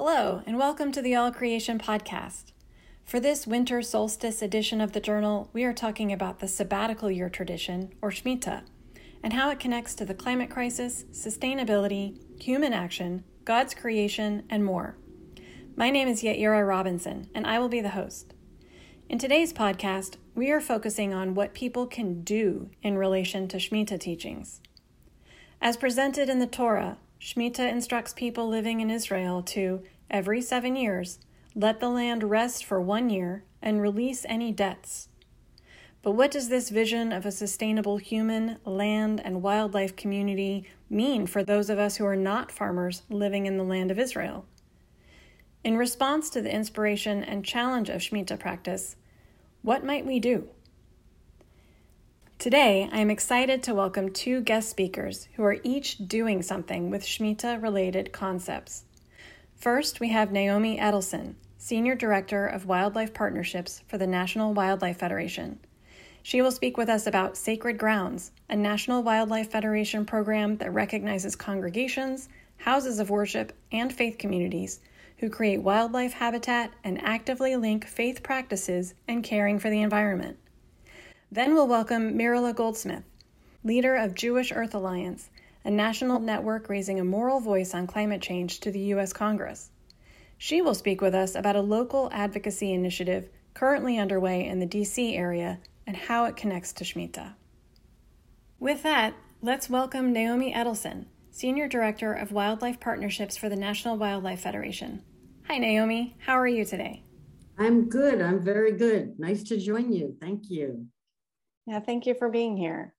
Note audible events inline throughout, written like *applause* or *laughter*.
Hello, and welcome to the All Creation Podcast. For this winter solstice edition of the journal, we are talking about the sabbatical year tradition, or Shemitah, and how it connects to the climate crisis, sustainability, human action, God's creation, and more. My name is Yaira Robinson, and I will be the host. In today's podcast, we are focusing on what people can do in relation to Shemitah teachings. As presented in the Torah, Shemitah instructs people living in Israel to, every seven years, let the land rest for one year and release any debts. But what does this vision of a sustainable human, land, and wildlife community mean for those of us who are not farmers living in the land of Israel? In response to the inspiration and challenge of Shemitah practice, what might we do? Today, I am excited to welcome two guest speakers who are each doing something with Shemitah related concepts. First, we have Naomi Edelson, Senior Director of Wildlife Partnerships for the National Wildlife Federation. She will speak with us about Sacred Grounds, a National Wildlife Federation program that recognizes congregations, houses of worship, and faith communities who create wildlife habitat and actively link faith practices and caring for the environment. Then we'll welcome Mirele Goldsmith, leader of Jewish Earth Alliance, a national network raising a moral voice on climate change to the U.S. Congress. She will speak with us about a local advocacy initiative currently underway in the D.C. area and how it connects to Shemitah. With that, let's welcome Naomi Edelson, Senior Director of Wildlife Partnerships for the National Wildlife Federation. Hi, Naomi. How are you today? I'm good. I'm very good. Nice to join you. Thank you. Yeah, thank you for being here.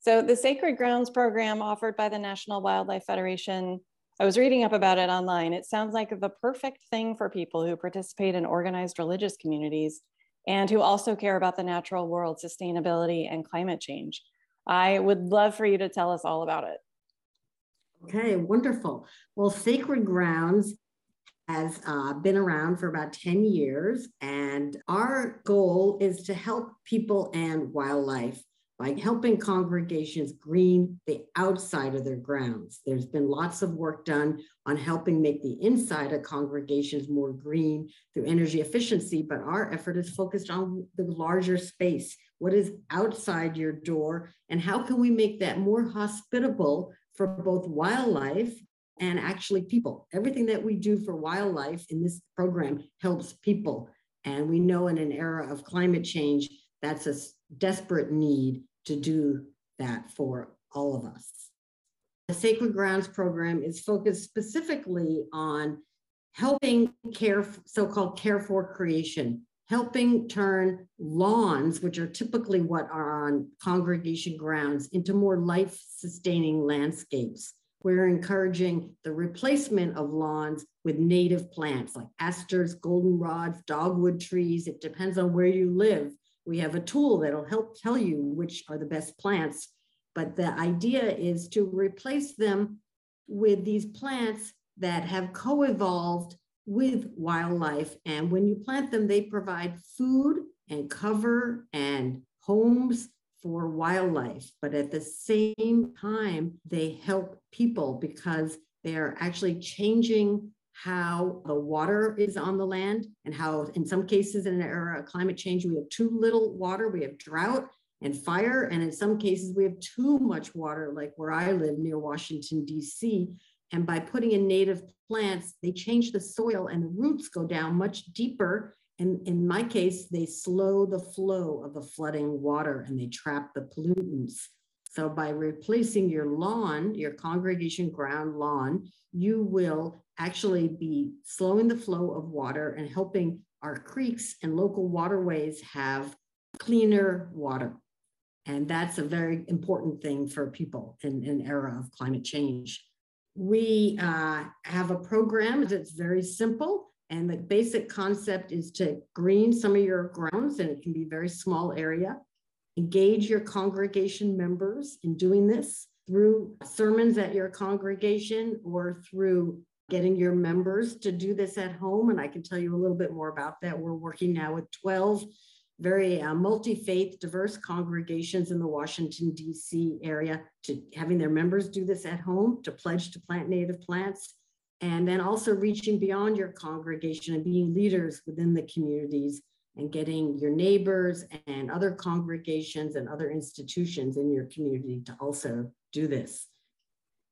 So, the Sacred Grounds program offered by the National Wildlife Federation, I was reading up about it online. It sounds like the perfect thing for people who participate in organized religious communities and who also care about the natural world, sustainability, and climate change. I would love for you to tell us all about it. Okay, wonderful. Well, Sacred Grounds has uh, been around for about 10 years. And our goal is to help people and wildlife by helping congregations green the outside of their grounds. There's been lots of work done on helping make the inside of congregations more green through energy efficiency, but our effort is focused on the larger space. What is outside your door, and how can we make that more hospitable for both wildlife and actually people. Everything that we do for wildlife in this program helps people. And we know in an era of climate change, that's a desperate need to do that for all of us. The Sacred Grounds program is focused specifically on helping care, so called care for creation, helping turn lawns, which are typically what are on congregation grounds, into more life sustaining landscapes we're encouraging the replacement of lawns with native plants like asters, goldenrods, dogwood trees. It depends on where you live. We have a tool that'll help tell you which are the best plants. But the idea is to replace them with these plants that have co evolved with wildlife. And when you plant them, they provide food and cover and homes for wildlife, but at the same time, they help people because they're actually changing how the water is on the land and how, in some cases, in an era of climate change, we have too little water, we have drought and fire. And in some cases, we have too much water, like where I live near Washington, D.C. And by putting in native plants, they change the soil and the roots go down much deeper and in my case, they slow the flow of the flooding water and they trap the pollutants. So by replacing your lawn, your congregation ground lawn, you will actually be slowing the flow of water and helping our creeks and local waterways have cleaner water. And that's a very important thing for people in an era of climate change. We uh, have a program that's very simple. And the basic concept is to green some of your grounds, and it can be a very small area. Engage your congregation members in doing this through sermons at your congregation or through getting your members to do this at home. And I can tell you a little bit more about that. We're working now with 12 very uh, multi-faith diverse congregations in the washington d.c area to having their members do this at home to pledge to plant native plants and then also reaching beyond your congregation and being leaders within the communities and getting your neighbors and other congregations and other institutions in your community to also do this.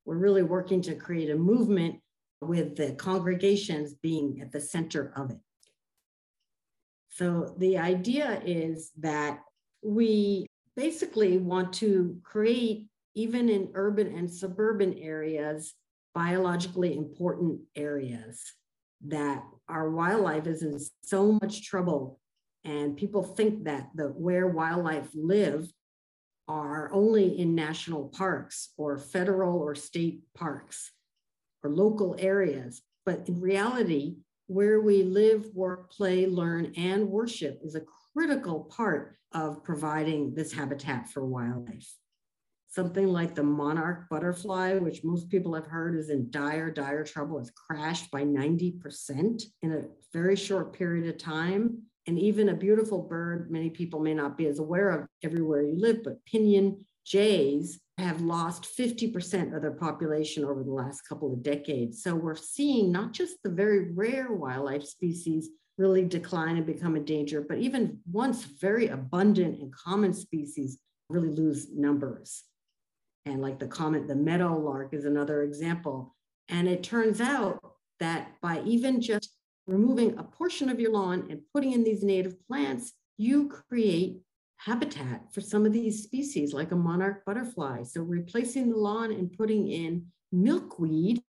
We're really working to create a movement with the congregations being at the center of it. So the idea is that we basically want to create, even in urban and suburban areas, biologically important areas that our wildlife is in so much trouble. And people think that the where wildlife live are only in national parks or federal or state parks or local areas. But in reality where we live work play learn and worship is a critical part of providing this habitat for wildlife something like the monarch butterfly, which most people have heard is in dire, dire trouble, has crashed by 90% in a very short period of time. And even a beautiful bird, many people may not be as aware of everywhere you live, but pinyon jays have lost 50% of their population over the last couple of decades. So we're seeing not just the very rare wildlife species really decline and become a danger, but even once very abundant and common species really lose numbers. And like the comet, the meadow lark is another example. And it turns out that by even just removing a portion of your lawn and putting in these native plants, you create habitat for some of these species, like a monarch butterfly. So replacing the lawn and putting in milkweed,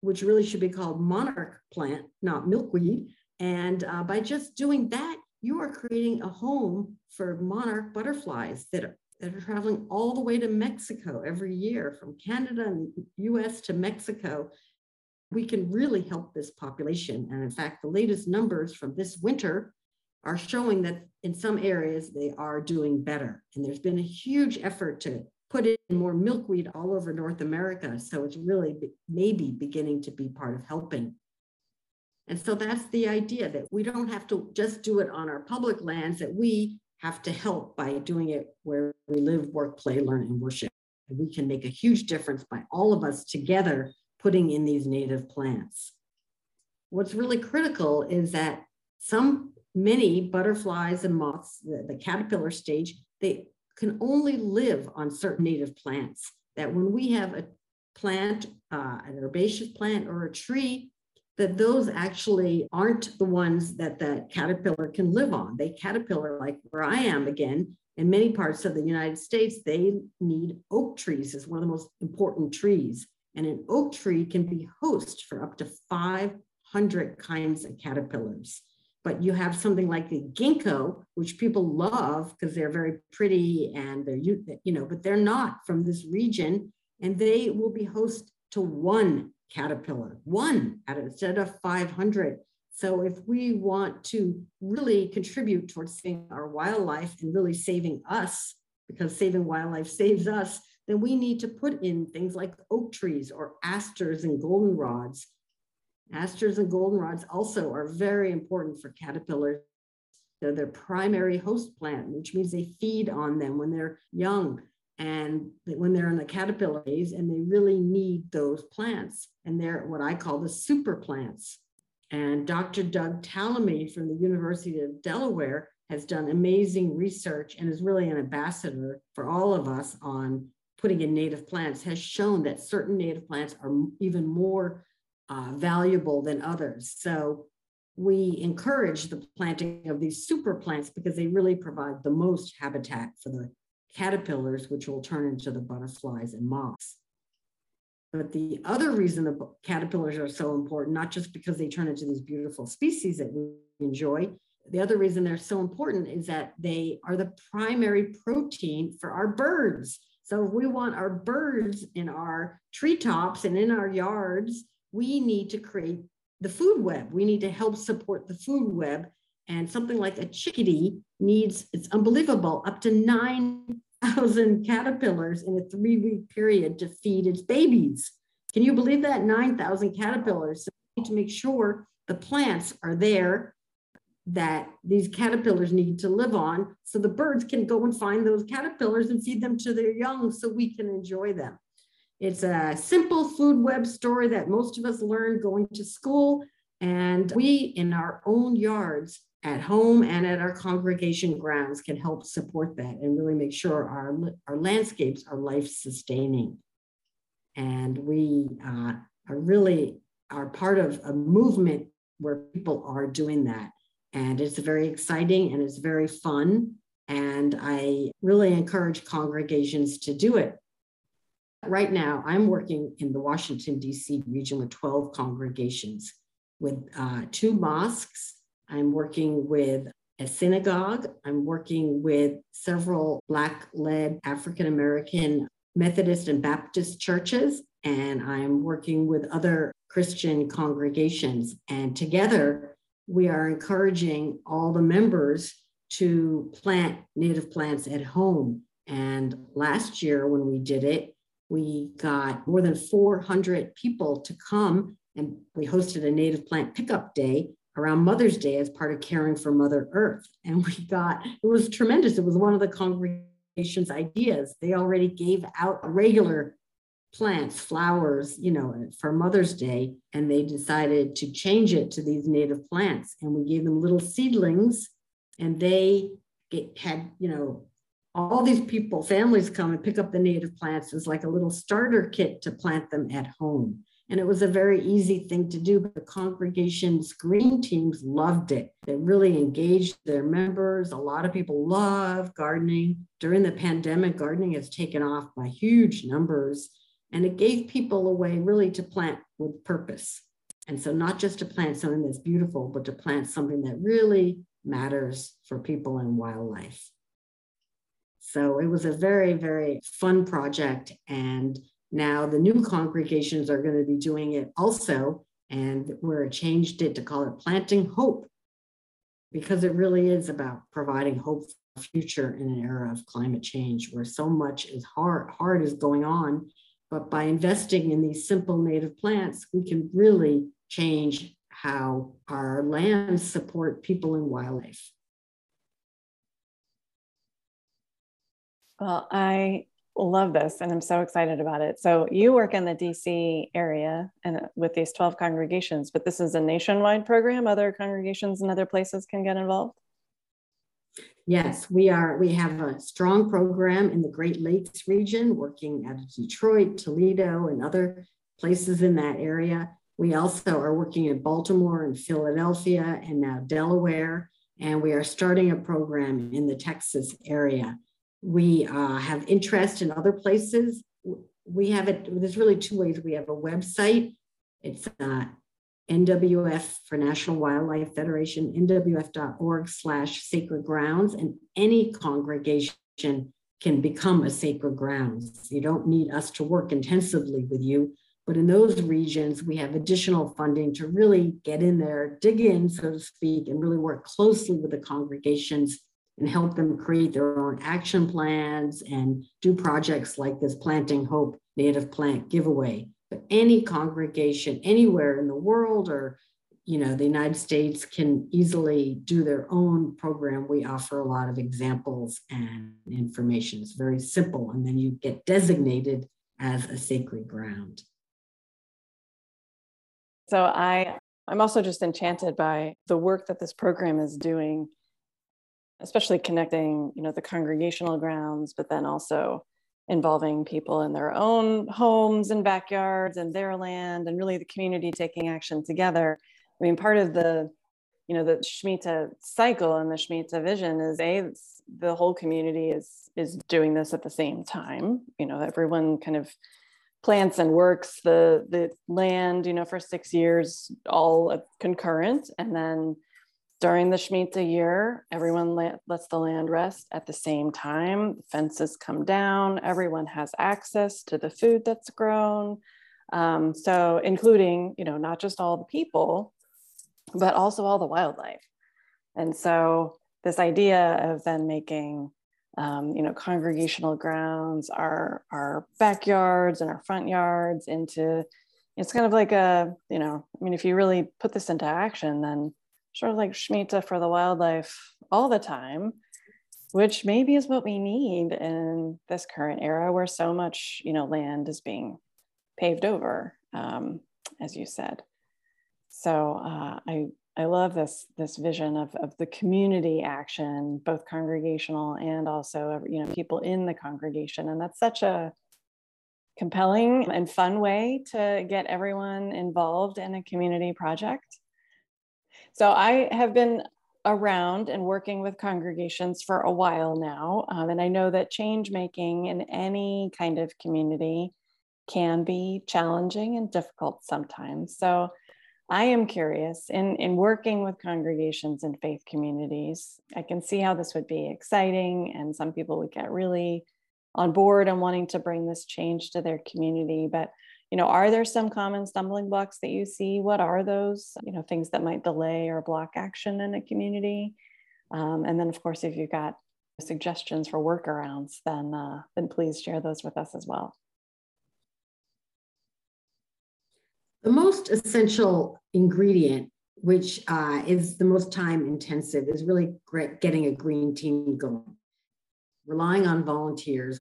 which really should be called monarch plant, not milkweed. And uh, by just doing that, you are creating a home for monarch butterflies that that are traveling all the way to Mexico every year from Canada and US to Mexico. We can really help this population. And in fact, the latest numbers from this winter are showing that in some areas they are doing better. And there's been a huge effort to put in more milkweed all over North America. So it's really maybe beginning to be part of helping. And so that's the idea that we don't have to just do it on our public lands, that we have to help by doing it where we live, work, play, learn, and worship. And we can make a huge difference by all of us together putting in these native plants. What's really critical is that some, many butterflies and moths, the, the caterpillar stage, they can only live on certain native plants. That when we have a plant, uh, an herbaceous plant or a tree that those actually aren't the ones that the caterpillar can live on. They caterpillar, like where I am again, in many parts of the United States, they need oak trees as one of the most important trees. And an oak tree can be host for up to 500 kinds of caterpillars. But you have something like the ginkgo, which people love because they're very pretty and they're, you know, but they're not from this region. And they will be host to one caterpillar, one instead of 500. So if we want to really contribute towards saving our wildlife and really saving us, because saving wildlife saves us, then we need to put in things like oak trees or asters and goldenrods. Asters and goldenrods also are very important for caterpillars. They're their primary host plant, which means they feed on them when they're young and when they're in the caterpillar phase and they really need those plants and they're what i call the super plants. And dr doug tallamy from the university of delaware has done amazing research and is really an ambassador for all of us on putting in native plants has shown that certain native plants are even more uh, valuable than others. So we encourage the planting of these super plants because they really provide the most habitat for the caterpillars, which will turn into the butterflies and moths. But the other reason the caterpillars are so important, not just because they turn into these beautiful species that we enjoy, the other reason they're so important is that they are the primary protein for our birds. So if we want our birds in our treetops and in our yards, we need to create the food web. We need to help support the food web and something like a chickadee needs, it's unbelievable, up to 9,000 caterpillars in a three week period to feed its babies. Can you believe that? 9,000 caterpillars. So we need to make sure the plants are there that these caterpillars need to live on so the birds can go and find those caterpillars and feed them to their young so we can enjoy them. It's a simple food web story that most of us learned going to school. And we, in our own yards, at home and at our congregation grounds, can help support that and really make sure our, our landscapes are life sustaining. And we uh, are really are part of a movement where people are doing that. And it's very exciting and it's very fun. And I really encourage congregations to do it. Right now, I'm working in the Washington, D.C. region with 12 congregations with uh, two mosques. I'm working with a synagogue. I'm working with several Black led African American Methodist and Baptist churches. And I'm working with other Christian congregations. And together, we are encouraging all the members to plant native plants at home. And last year, when we did it, we got more than 400 people to come and we hosted a native plant pickup day around Mother's Day as part of caring for Mother Earth. And we got, it was tremendous. It was one of the congregation's ideas. They already gave out regular plants, flowers, you know, for Mother's Day, and they decided to change it to these native plants. And we gave them little seedlings, and they get, had, you know, all these people, families come and pick up the native plants as like a little starter kit to plant them at home. And it was a very easy thing to do, but the congregation's green teams loved it. They really engaged their members. A lot of people love gardening. During the pandemic, gardening has taken off by huge numbers. And it gave people a way really to plant with purpose. And so, not just to plant something that's beautiful, but to plant something that really matters for people and wildlife. So, it was a very, very fun project. And now the new congregations are going to be doing it also. And we're changed it to call it Planting Hope because it really is about providing hope for the future in an era of climate change where so much is hard, hard is going on but by investing in these simple native plants, we can really change how our lands support people and wildlife. Well, I love this and I'm so excited about it. So you work in the DC area and uh, with these 12 congregations, but this is a nationwide program. Other congregations and other places can get involved. Yes, we are. We have a strong program in the Great Lakes region, working of Detroit, Toledo, and other places in that area. We also are working in Baltimore and Philadelphia and now Delaware, and we are starting a program in the Texas area. We uh, have interest in other places. We have it, there's really two ways. We have a website. It's uh, NWF for National Wildlife Federation, nwf.org slash sacred grounds, and any congregation can become a sacred grounds. You don't need us to work intensively with you, but in those regions, we have additional funding to really get in there, dig in, so to speak, and really work closely with the congregations and help them create their own action plans and do projects like this Planting Hope Native Plant Giveaway. But any congregation anywhere in the world or you know the united states can easily do their own program. We offer a lot of examples and information. It's very simple and then you get designated as a sacred ground. So i i'm also just enchanted by the work that this program is doing especially connecting you know the congregational grounds but then also involving people in their own homes and backyards and their land and really the community taking action together. I mean, part of the, you know, the Shemitah cycle and the Shemitah vision is a the whole community is is doing this at the same time. You know, everyone kind of plants and works the the land, you know, for six years, all concurrent, and then during the Shemitah year, everyone lets the land rest at the same time. Fences come down, everyone has access to the food that's grown. Um, so including, you know, not just all the people, but also all the wildlife. And so this idea of then making, um, you know, congregational grounds, our, our backyards and our front yards into, it's kind of like a, you know, I mean, if you really put this into action, then sort of like Shemitah for the wildlife all the time, which maybe is what we need in this current era where so much, you know, land is being paved over, um, as you said. So uh, I I love this this vision of, of the community action, both congregational and also you know people in the congregation, and that's such a compelling and fun way to get everyone involved in a community project. So I have been around and working with congregations for a while now, um, and I know that change making in any kind of community can be challenging and difficult sometimes. So I am curious in, in working with congregations and faith communities, I can see how this would be exciting, and some people would get really on board and wanting to bring this change to their community. But you know, are there some common stumbling blocks that you see? What are those? You know, things that might delay or block action in a community. Um, and then, of course, if you've got suggestions for workarounds, then uh, then please share those with us as well. The most essential ingredient, which uh, is the most time intensive, is really getting a green team going. Relying on volunteers.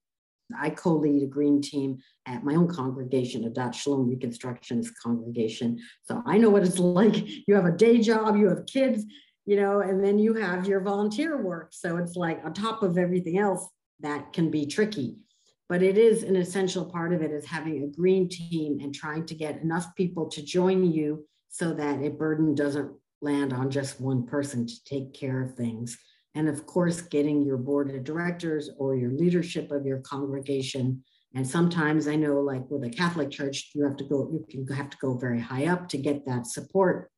I co lead a green team at my own congregation, Adat Shalom Reconstructionist congregation. So I know what it's *laughs* like. You have a day job, you have kids, you know, and then you have your volunteer work. So it's like on top of everything else, that can be tricky but it is an essential part of it is having a green team and trying to get enough people to join you so that a burden doesn't land on just one person to take care of things and of course getting your board of directors or your leadership of your congregation. And sometimes i know like with a catholic church you have to go you can have to go very high up to get that support.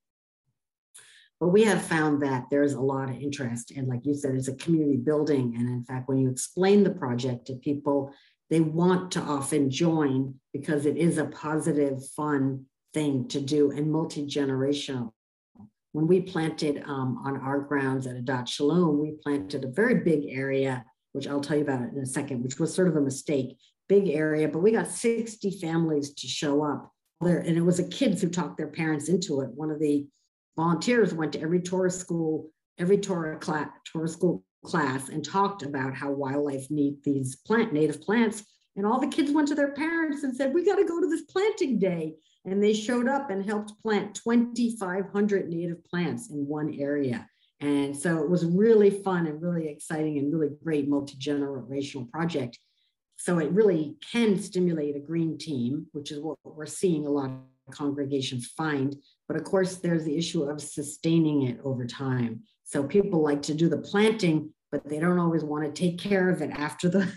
But we have found that there's a lot of interest and like you said it's a community building. And in fact when you explain the project to people they want to often join because it is a positive, fun thing to do and multi generational. When we planted um, on our grounds at Adat Shalom, we planted a very big area, which I'll tell you about in a second, which was sort of a mistake. Big area, but we got 60 families to show up there. And it was the kids who talked their parents into it. One of the volunteers went to every Torah school, every Torah class, Torah school class and talked about how wildlife need these plant native plants. And all the kids went to their parents and said, We got to go to this planting day. And they showed up and helped plant 2,500 native plants in one area. And so it was really fun and really exciting and really great multi generational project. So it really can stimulate a green team, which is what we're seeing a lot of congregations find. But of course, there's the issue of sustaining it over time. So people like to do the planting, but they don't always want to take care of it after the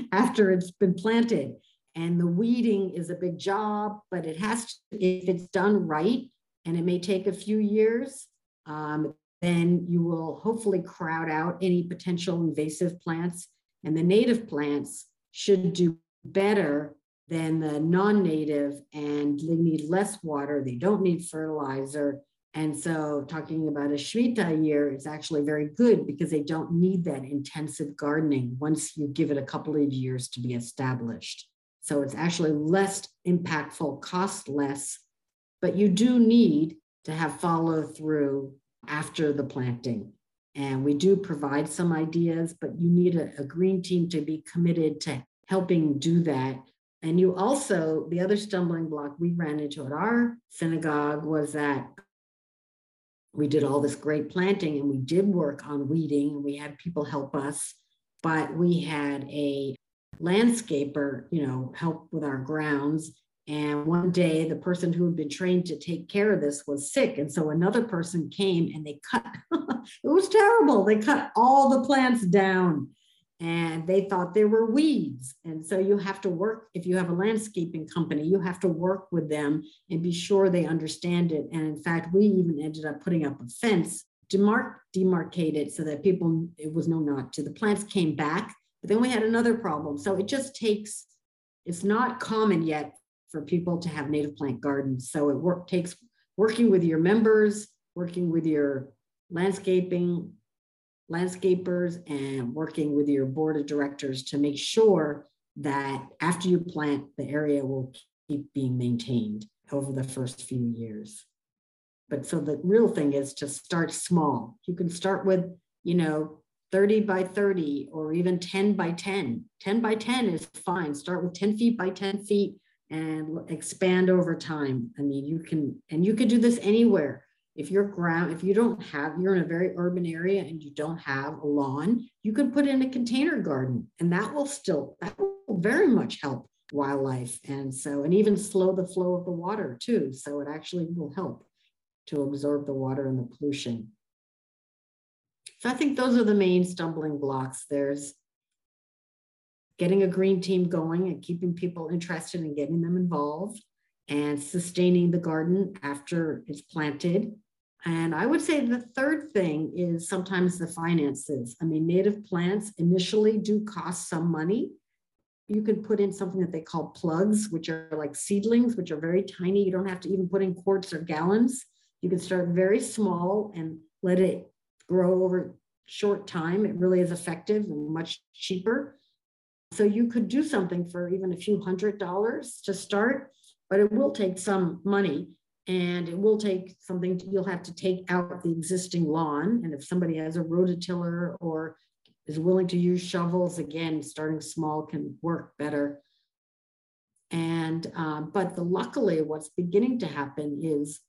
*laughs* after it's been planted. And the weeding is a big job, but it has to, if it's done right, and it may take a few years, um, then you will hopefully crowd out any potential invasive plants. And the native plants should do better than the non-native and they need less water. They don't need fertilizer and so talking about a Shemitah year is actually very good because they don't need that intensive gardening once you give it a couple of years to be established. So it's actually less impactful, cost less, but you do need to have follow through after the planting. And we do provide some ideas, but you need a, a green team to be committed to helping do that. And you also, the other stumbling block we ran into at our synagogue was that we did all this great planting and we did work on weeding and we had people help us. But we had a landscaper you know help with our grounds. And one day the person who had been trained to take care of this was sick. And so another person came and they cut *laughs* it was terrible. They cut all the plants down and they thought they were weeds. And so you have to work, if you have a landscaping company, you have to work with them and be sure they understand it. And in fact, we even ended up putting up a fence to mark, demarcate it so that people, it was no not to. The plants came back, but then we had another problem. So it just takes, it's not common yet for people to have native plant gardens. So it work, takes working with your members, working with your landscaping landscapers and working with your board of directors to make sure that after you plant, the area will keep being maintained over the first few years. But so the real thing is to start small. You can start with, you know, 30 by 30 or even 10 by 10. 10 by 10 is fine. Start with 10 feet by 10 feet and expand over time. I mean, you can, and you could do this anywhere. If your ground, if you don't have, you're in a very urban area and you don't have a lawn, you can put in a container garden and that will still, that will very much help wildlife. And so, and even slow the flow of the water too. So it actually will help to absorb the water and the pollution. So I think those are the main stumbling blocks. There's getting a green team going and keeping people interested and getting them involved and sustaining the garden after it's planted. And I would say the third thing is sometimes the finances. I mean, native plants initially do cost some money. You can put in something that they call plugs, which are like seedlings, which are very tiny. You don't have to even put in quarts or gallons. You can start very small and let it grow over short time. It really is effective and much cheaper. So you could do something for even a few hundred dollars to start, but it will take some money and it will take something to, you'll have to take out the existing lawn. And if somebody has a rototiller or is willing to use shovels, again, starting small can work better. And, um, but the, luckily what's beginning to happen is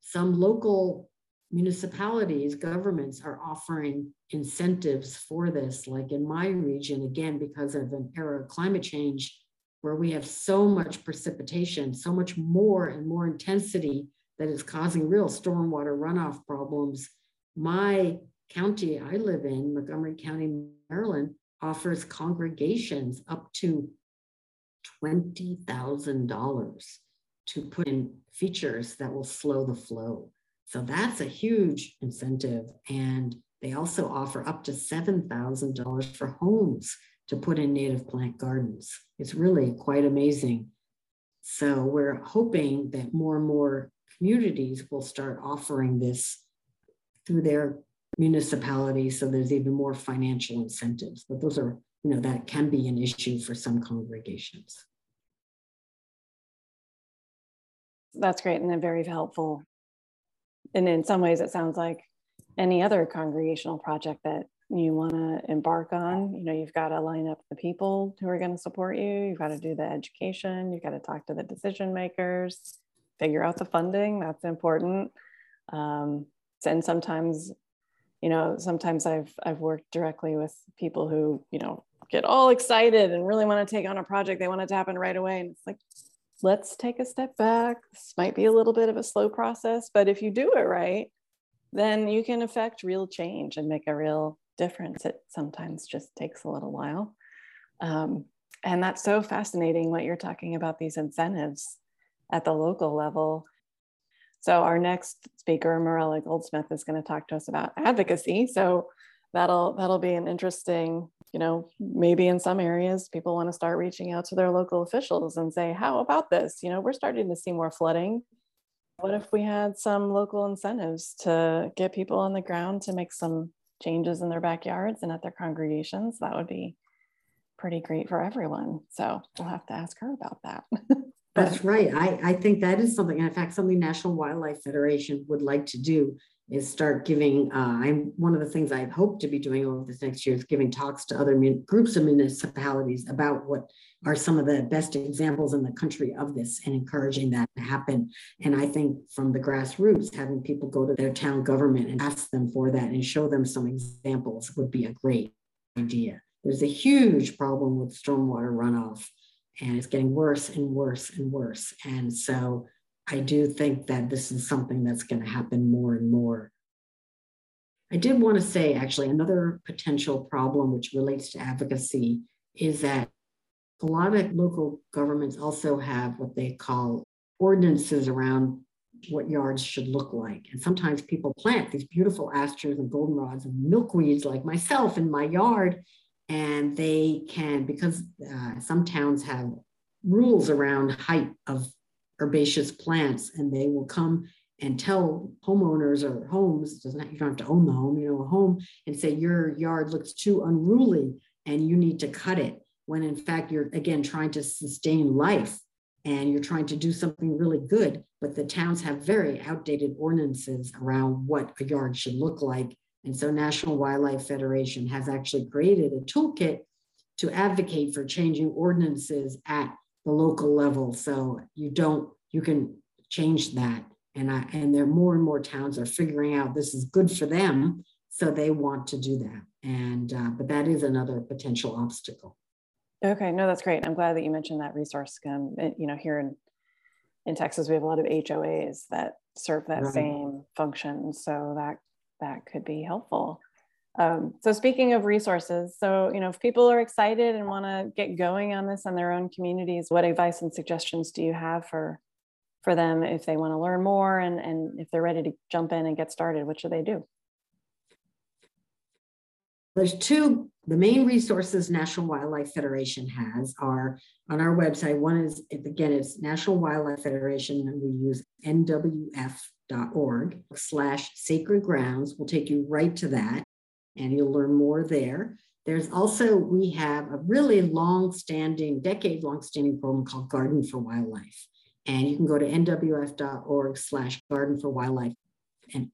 some local municipalities, governments are offering incentives for this. Like in my region, again, because of an era of climate change, where we have so much precipitation, so much more and more intensity that is causing real stormwater runoff problems. My county I live in, Montgomery County, Maryland, offers congregations up to $20,000 to put in features that will slow the flow. So that's a huge incentive. And they also offer up to $7,000 for homes to put in native plant gardens. It's really quite amazing. So we're hoping that more and more communities will start offering this through their municipalities so there's even more financial incentives. But those are, you know, that can be an issue for some congregations. That's great and very helpful and in some ways it sounds like any other congregational project that you want to embark on you know you've got to line up the people who are going to support you you've got to do the education you've got to talk to the decision makers figure out the funding that's important um, and sometimes you know sometimes i've i've worked directly with people who you know get all excited and really want to take on a project they want it to happen right away and it's like let's take a step back. This might be a little bit of a slow process, but if you do it right, then you can affect real change and make a real difference. It sometimes just takes a little while. Um, and that's so fascinating what you're talking about these incentives at the local level. So, our next speaker, Mirele Goldsmith, is going to talk to us about advocacy. So, that'll that'll be an interesting you know, maybe in some areas people want to start reaching out to their local officials and say, how about this? You know, we're starting to see more flooding. What if we had some local incentives to get people on the ground to make some changes in their backyards and at their congregations? That would be pretty great for everyone. So we'll have to ask her about that. *laughs* That's right. I, I think that is something, in fact, something National Wildlife Federation would like to do is start giving. Uh, I'm one of the things I hope to be doing over this next year is giving talks to other mun- groups of municipalities about what are some of the best examples in the country of this and encouraging that to happen. And I think from the grassroots, having people go to their town government and ask them for that and show them some examples would be a great idea. There's a huge problem with stormwater runoff, and it's getting worse and worse and worse. And so I do think that this is something that's going to happen more and more. I did want to say, actually, another potential problem which relates to advocacy is that a lot of local governments also have what they call ordinances around what yards should look like. And sometimes people plant these beautiful asters and goldenrods and milkweeds, like myself, in my yard. And they can, because uh, some towns have rules around height of herbaceous plants and they will come and tell homeowners or homes doesn't have, you don't have to own the home you know a home and say your yard looks too unruly and you need to cut it when in fact you're again trying to sustain life and you're trying to do something really good but the towns have very outdated ordinances around what a yard should look like and so national wildlife federation has actually created a toolkit to advocate for changing ordinances at the local level. So you don't, you can change that. And I, and there more and more towns are figuring out this is good for them. So they want to do that. And, uh, but that is another potential obstacle. Okay, no, that's great. I'm glad that you mentioned that resource. Um, you know, here in in Texas, we have a lot of HOAs that serve that right. same function, so that that could be helpful. Um, so speaking of resources, so you know, if people are excited and want to get going on this in their own communities, what advice and suggestions do you have for for them if they want to learn more and and if they're ready to jump in and get started? What should they do? There's two, the main resources National Wildlife Federation has are on our website. One is, again, it's National Wildlife Federation, and we use nwf.org slash sacred grounds. We'll take you right to that, and you'll learn more there. There's also, we have a really long-standing, decade-long-standing program called Garden for Wildlife. And you can go to nwf.org slash garden for wildlife. And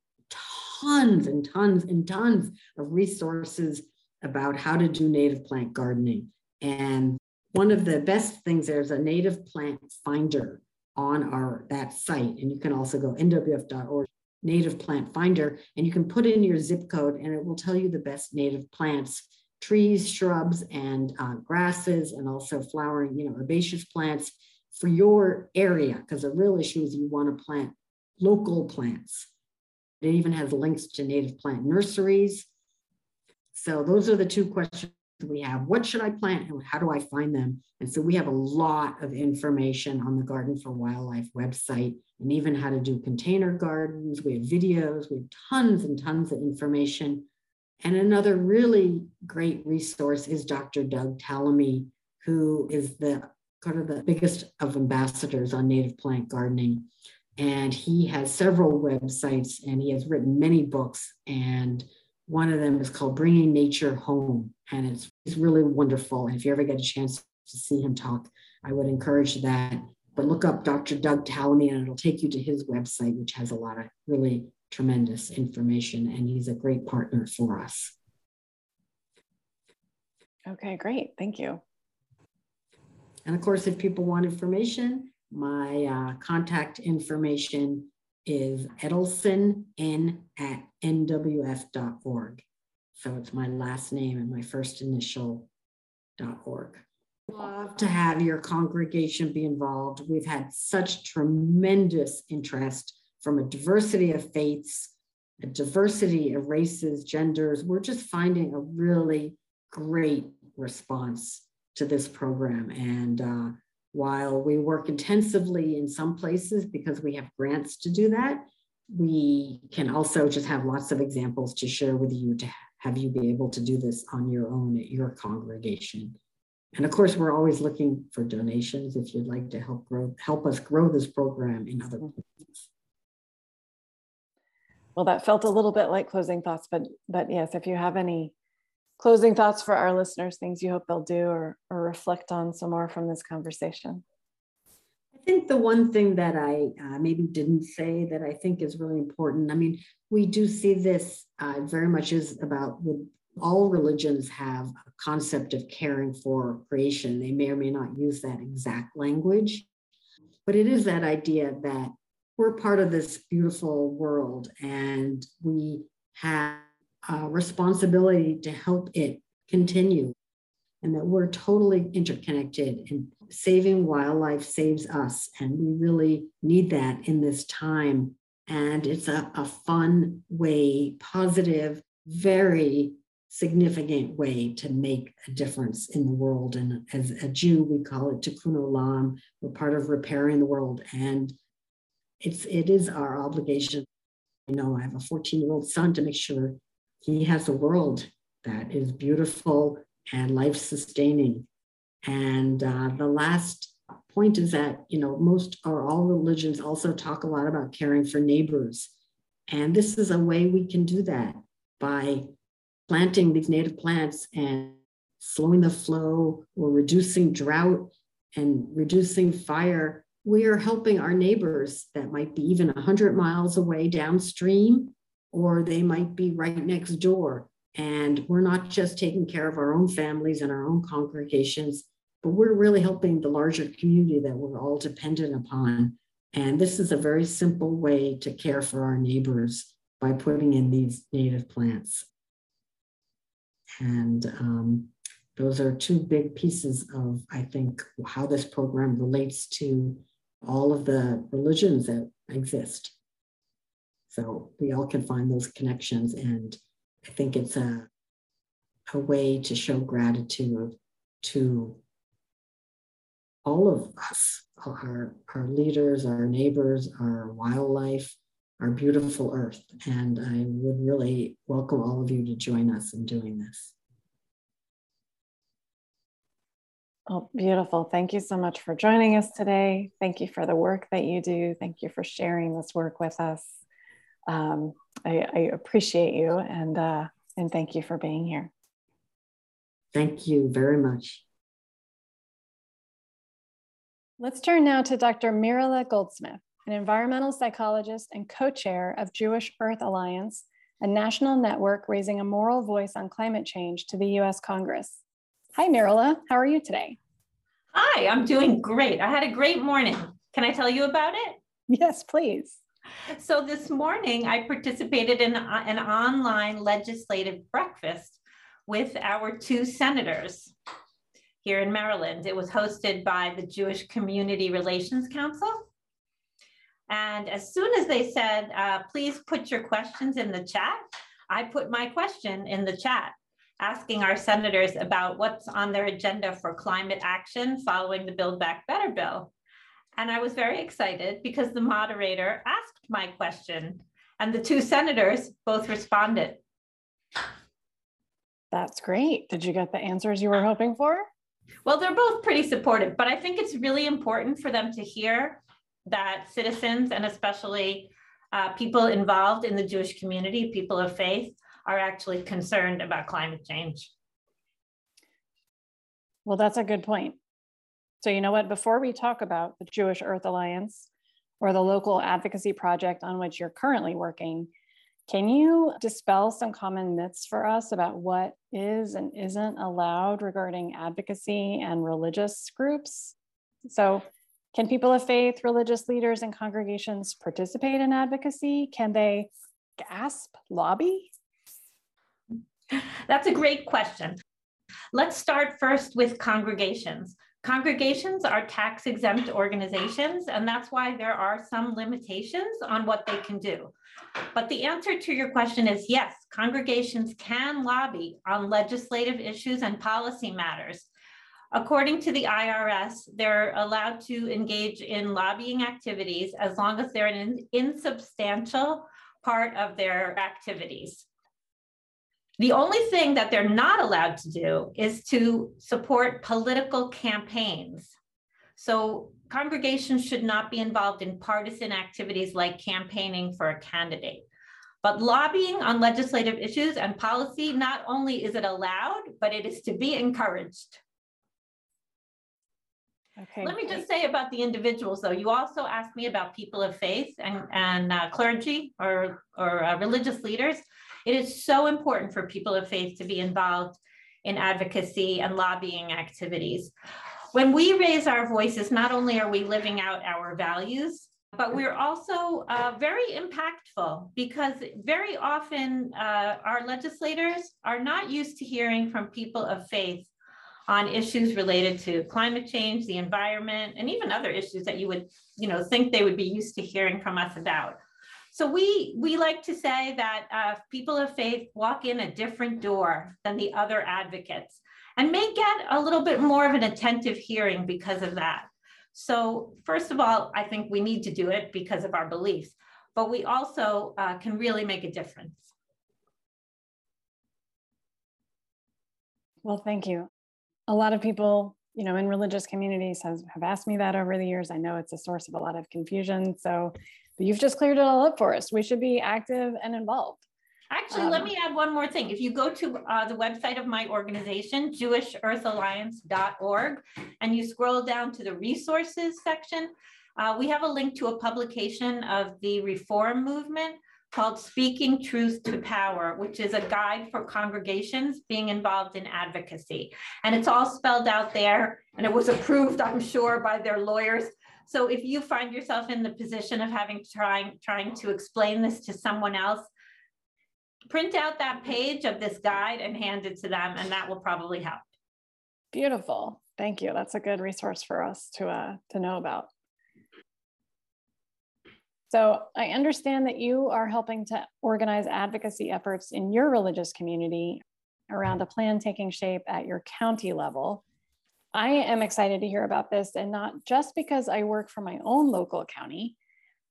tons and tons and tons of resources about how to do native plant gardening. And one of the best things there's a native plant finder on our that site, and you can also go nwf.org native plant finder, and you can put in your zip code, and it will tell you the best native plants, trees, shrubs, and uh, grasses, and also flowering, you know, herbaceous plants for your area. Because the real issue is you want to plant local plants it even has links to native plant nurseries. So those are the two questions we have. What should I plant and how do I find them? And so we have a lot of information on the Garden for Wildlife website and even how to do container gardens. We have videos, we have tons and tons of information. And another really great resource is Dr. Doug Tallamy, who is the kind of the biggest of ambassadors on native plant gardening and he has several websites and he has written many books and one of them is called bringing nature home and it's, it's really wonderful. And if you ever get a chance to see him talk i would encourage that. But look up dr doug tallamy and it'll take you to his website which has a lot of really tremendous information and he's a great partner for us. Okay great. Thank you. And of course if people want information my uh, contact information is edelson n at nwf.org. So it's my last name and my first initial dot .org. Love to have your congregation be involved. We've had such tremendous interest from a diversity of faiths, a diversity of races, genders. We're just finding a really great response to this program. And uh, while we work intensively in some places because we have grants to do that, we can also just have lots of examples to share with you to have you be able to do this on your own at your congregation. And of course, we're always looking for donations if you'd like to help grow, help us grow this program in other mm-hmm. places. Well, that felt a little bit like closing thoughts, but but yes, if you have any closing thoughts for our listeners, things you hope they'll do or, or reflect on some more from this conversation? I think the one thing that I uh, maybe didn't say that I think is really important. I mean, we do see this uh, very much is about all religions have a concept of caring for creation. They may or may not use that exact language, but it is that idea that we're part of this beautiful world and we have uh, responsibility to help it continue and that we're totally interconnected and saving wildlife saves us. And we really need that in this time. And it's a, a fun way positive very significant way to make a difference in the world. And as a jew we call it tikkun olam. We're part of repairing the world. And it's it is our obligation. I know i have a 14 year old son to make sure he has a world that is beautiful and life sustaining. And uh, the last point is that, you know, most or all religions also talk a lot about caring for neighbors. And this is a way we can do that by planting these native plants and slowing the flow or reducing drought and reducing fire. We are helping our neighbors that might be even 100 miles away downstream or they might be right next door. And we're not just taking care of our own families and our own congregations, but we're really helping the larger community that we're all dependent upon. And this is a very simple way to care for our neighbors by putting in these native plants. And um, those are two big pieces of, I think, how this program relates to all of the religions that exist. So we all can find those connections. And I think it's a, a way to show gratitude to all of us, our, our leaders, our neighbors, our wildlife, our beautiful earth. And I would really welcome all of you to join us in doing this. Oh, beautiful. Thank you so much for joining us today. Thank you for the work that you do. Thank you for sharing this work with us. Um, I, I, appreciate you and, uh, and thank you for being here. Thank you very much. Let's turn now to Dr. Mirele Goldsmith, an environmental psychologist and co-chair of Jewish Earth Alliance, a national network raising a moral voice on climate change to the US Congress. Hi, Mirele. How are you today? Hi, I'm doing great. I had a great morning. Can I tell you about it? Yes, please. *laughs* So this morning, I participated in an online legislative breakfast with our two senators here in Maryland. It was hosted by the Jewish Community Relations Council. And as soon as they said, uh, please put your questions in the chat, I put my question in the chat asking our senators about what's on their agenda for climate action following the Build Back Better bill. And I was very excited because the moderator asked my question and the two senators both responded. That's great. Did you get the answers you were hoping for? Well, they're both pretty supportive, but I think it's really important for them to hear that citizens and especially uh, people involved in the Jewish community, people of faith, are actually concerned about climate change. Well, that's a good point. So, you know what? Before we talk about the Jewish Earth Alliance or the local advocacy project on which you're currently working, can you dispel some common myths for us about what is and isn't allowed regarding advocacy and religious groups? So, can people of faith, religious leaders, and congregations participate in advocacy? Can they gasp, lobby? That's a great question. Let's start first with congregations. Congregations are tax exempt organizations, and that's why there are some limitations on what they can do. But the answer to your question is yes, congregations can lobby on legislative issues and policy matters. According to the IRS, they're allowed to engage in lobbying activities as long as they're an insubstantial part of their activities. The only thing that they're not allowed to do is to support political campaigns. So congregations should not be involved in partisan activities like campaigning for a candidate. But lobbying on legislative issues and policy, not only is it allowed, but it is to be encouraged. Okay. Let me just say about the individuals, though. You also asked me about people of faith and, and uh, clergy or, or uh, religious leaders. It is so important for people of faith to be involved in advocacy and lobbying activities. When we raise our voices, not only are we living out our values, but we're also uh, very impactful because very often uh, our legislators are not used to hearing from people of faith on issues related to climate change, the environment, and even other issues that you would, you know, think they would be used to hearing from us about. So we we like to say that uh, people of faith walk in a different door than the other advocates and may get a little bit more of an attentive hearing because of that. So first of all, I think we need to do it because of our beliefs, but we also uh, can really make a difference. Well, thank you. A lot of people, you know, in religious communities have, have asked me that over the years. I know it's a source of a lot of confusion. So but you've just cleared it all up for us. We should be active and involved. Actually, um, let me add one more thing. If you go to uh, the website of my organization, jewishearthalliance.org, and you scroll down to the resources section, uh, we have a link to a publication of the reform movement called Speaking Truth to Power, which is a guide for congregations being involved in advocacy. And it's all spelled out there, and it was approved, I'm sure, by their lawyers. So if you find yourself in the position of having trying trying to explain this to someone else, print out that page of this guide and hand it to them, and that will probably help. Beautiful. Thank you. That's a good resource for us to uh, to know about. So I understand that you are helping to organize advocacy efforts in your religious community around a plan taking shape at your county level. I am excited to hear about this, and not just because I work for my own local county,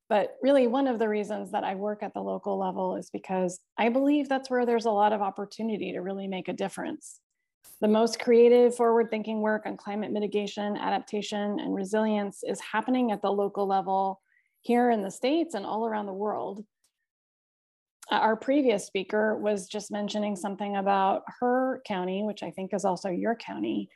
but really one of the reasons that I work at the local level is because I believe that's where there's a lot of opportunity to really make a difference. The most creative, forward thinking work on climate mitigation, adaptation, and resilience is happening at the local level here in the States and all around the world. Uh, our previous speaker was just mentioning something about her county, which I think is also your county,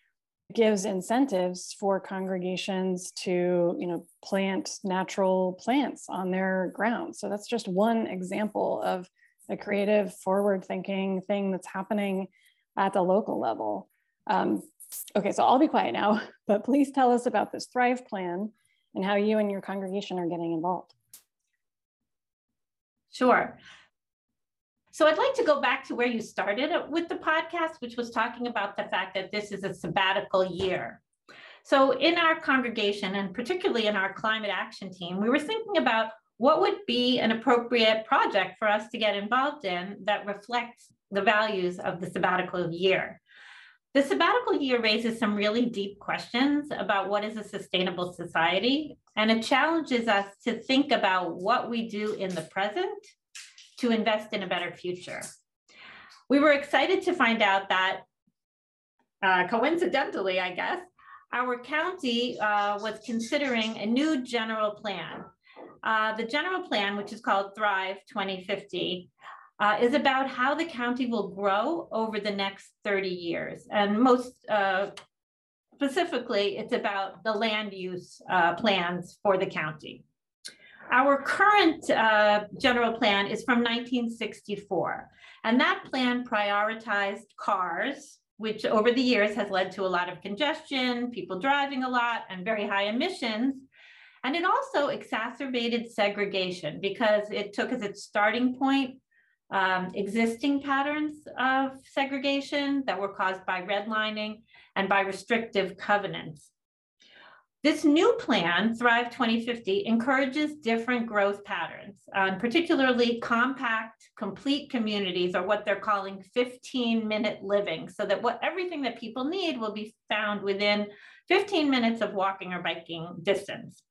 gives incentives for congregations to you know plant natural plants on their ground so that's just one example of a creative forward thinking thing that's happening at the local level um, okay so i'll be quiet now *laughs* but please tell us about this thrive plan and how you and your congregation are getting involved. Sure. So I'd like to go back to where you started with the podcast, which was talking about the fact that this is a sabbatical year. So in our congregation, and particularly in our climate action team, we were thinking about what would be an appropriate project for us to get involved in that reflects the values of the sabbatical year. The sabbatical year raises some really deep questions about what is a sustainable society, and it challenges us to think about what we do in the present to invest in a better future. We were excited to find out that, uh, coincidentally, I guess, our county uh, was considering a new general plan. Uh, the general plan, which is called Thrive 2050, uh, is about how the county will grow over the next 30 years. And most uh, specifically, it's about the land use uh, plans for the county. Our current uh, general plan is from 1964, and that plan prioritized cars, which over the years has led to a lot of congestion, people driving a lot, and very high emissions. And it also exacerbated segregation because it took as its starting point um, existing patterns of segregation that were caused by redlining and by restrictive covenants. This new plan, Thrive 2050, encourages different growth patterns, um, particularly compact, complete communities, or what they're calling 15 minute living, so that what everything that people need will be found within 15 minutes of walking or biking distance.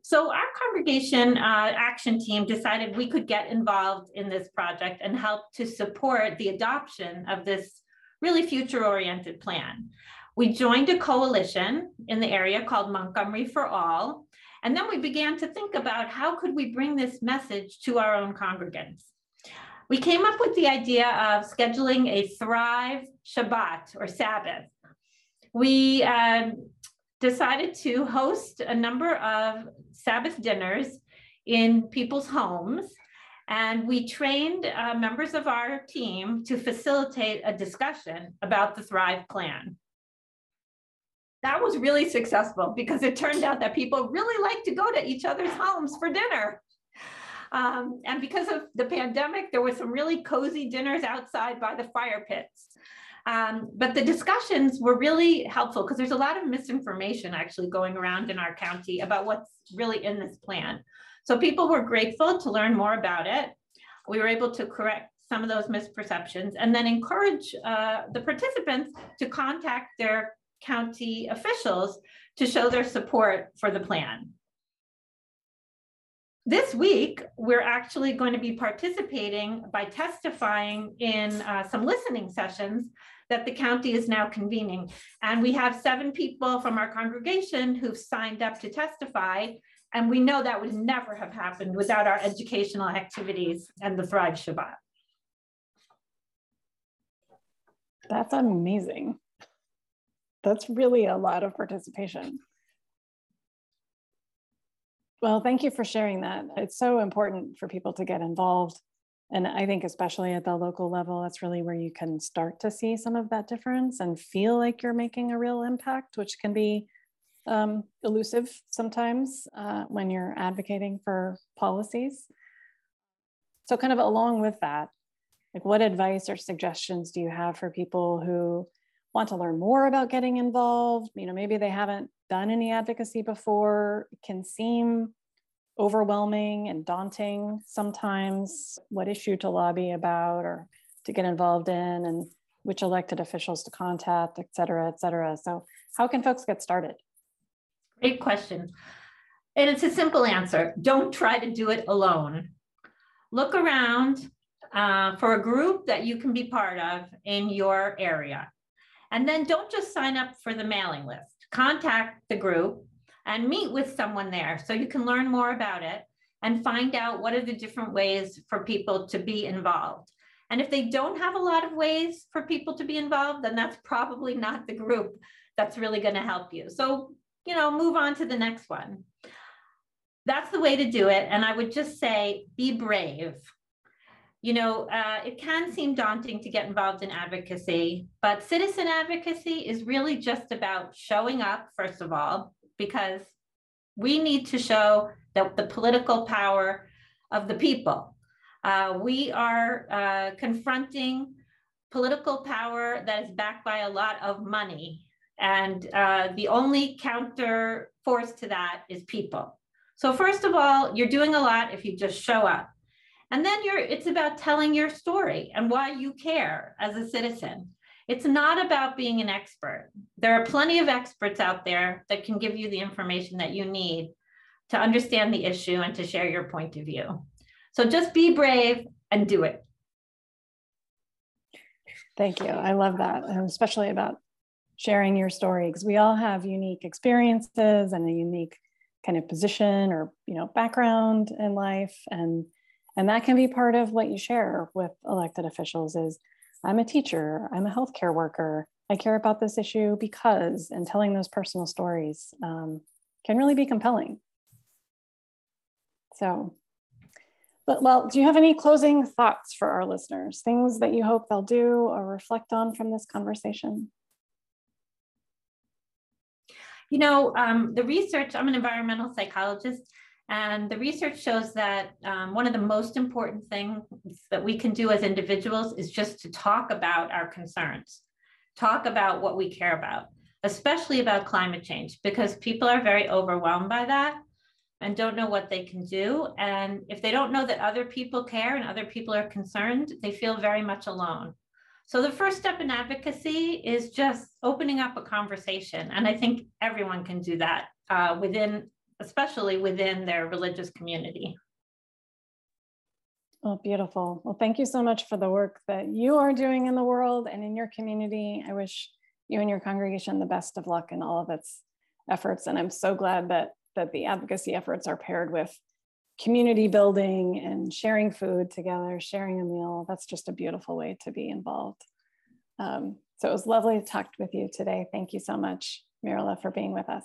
So our congregation uh, action team decided we could get involved in this project and help to support the adoption of this really future oriented plan. We joined a coalition in the area called Montgomery for All. And then we began to think about how could we bring this message to our own congregants. We came up with the idea of scheduling a Thrive Shabbat or Sabbath. We um, decided to host a number of Sabbath dinners in people's homes. And we trained uh, members of our team to facilitate a discussion about the Thrive Plan. That was really successful because it turned out that people really like to go to each other's homes for dinner. Um, and because of the pandemic, there were some really cozy dinners outside by the fire pits. Um, but the discussions were really helpful because there's a lot of misinformation actually going around in our county about what's really in this plan. So people were grateful to learn more about it. We were able to correct some of those misperceptions and then encourage uh, the participants to contact their county officials to show their support for the plan. This week, we're actually going to be participating by testifying in uh, some listening sessions that the county is now convening. And we have seven people from our congregation who've signed up to testify. And we know that would never have happened without our educational activities and the Thrive Shabbat. That's amazing. That's really a lot of participation. Well, thank you for sharing that. It's so important for people to get involved. And I think, especially at the local level, that's really where you can start to see some of that difference and feel like you're making a real impact, which can be um, elusive sometimes uh, when you're advocating for policies. So, kind of along with that, like what advice or suggestions do you have for people who want to learn more about getting involved? You know, maybe they haven't done any advocacy before, it can seem overwhelming and daunting sometimes what issue to lobby about or to get involved in and which elected officials to contact, et cetera, et cetera. So how can folks get started? Great question. And it's a simple answer. Don't try to do it alone. Look around uh, for a group that you can be part of in your area. And then don't just sign up for the mailing list. Contact the group and meet with someone there so you can learn more about it and find out what are the different ways for people to be involved. And if they don't have a lot of ways for people to be involved, then that's probably not the group that's really going to help you. So, you know, move on to the next one. That's the way to do it. And I would just say be brave. You know, uh, it can seem daunting to get involved in advocacy, but citizen advocacy is really just about showing up, first of all, because we need to show that the political power of the people. Uh, we are uh, confronting political power that is backed by a lot of money. And uh, the only counter force to that is people. So first of all, you're doing a lot if you just show up. And then you're it's about telling your story and why you care as a citizen. It's not about being an expert. There are plenty of experts out there that can give you the information that you need to understand the issue and to share your point of view. So just be brave and do it. Thank you. I love that, especially about sharing your story because we all have unique experiences and a unique kind of position or you know background in life and and that can be part of what you share with elected officials is I'm a teacher, I'm a healthcare worker, I care about this issue because, and telling those personal stories um, can really be compelling. So, but well, do you have any closing thoughts for our listeners? Things that you hope they'll do or reflect on from this conversation? You know, um, the research, I'm an environmental psychologist, and the research shows that um, one of the most important things that we can do as individuals is just to talk about our concerns, talk about what we care about, especially about climate change, because people are very overwhelmed by that and don't know what they can do. And if they don't know that other people care and other people are concerned, they feel very much alone. So the first step in advocacy is just opening up a conversation. And I think everyone can do that uh, within especially within their religious community. Oh, beautiful. Well, thank you so much for the work that you are doing in the world and in your community. I wish you and your congregation the best of luck in all of its efforts. And I'm so glad that, that the advocacy efforts are paired with community building and sharing food together, sharing a meal. That's just a beautiful way to be involved. Um, so it was lovely to talk with you today. Thank you so much, Mirele, for being with us.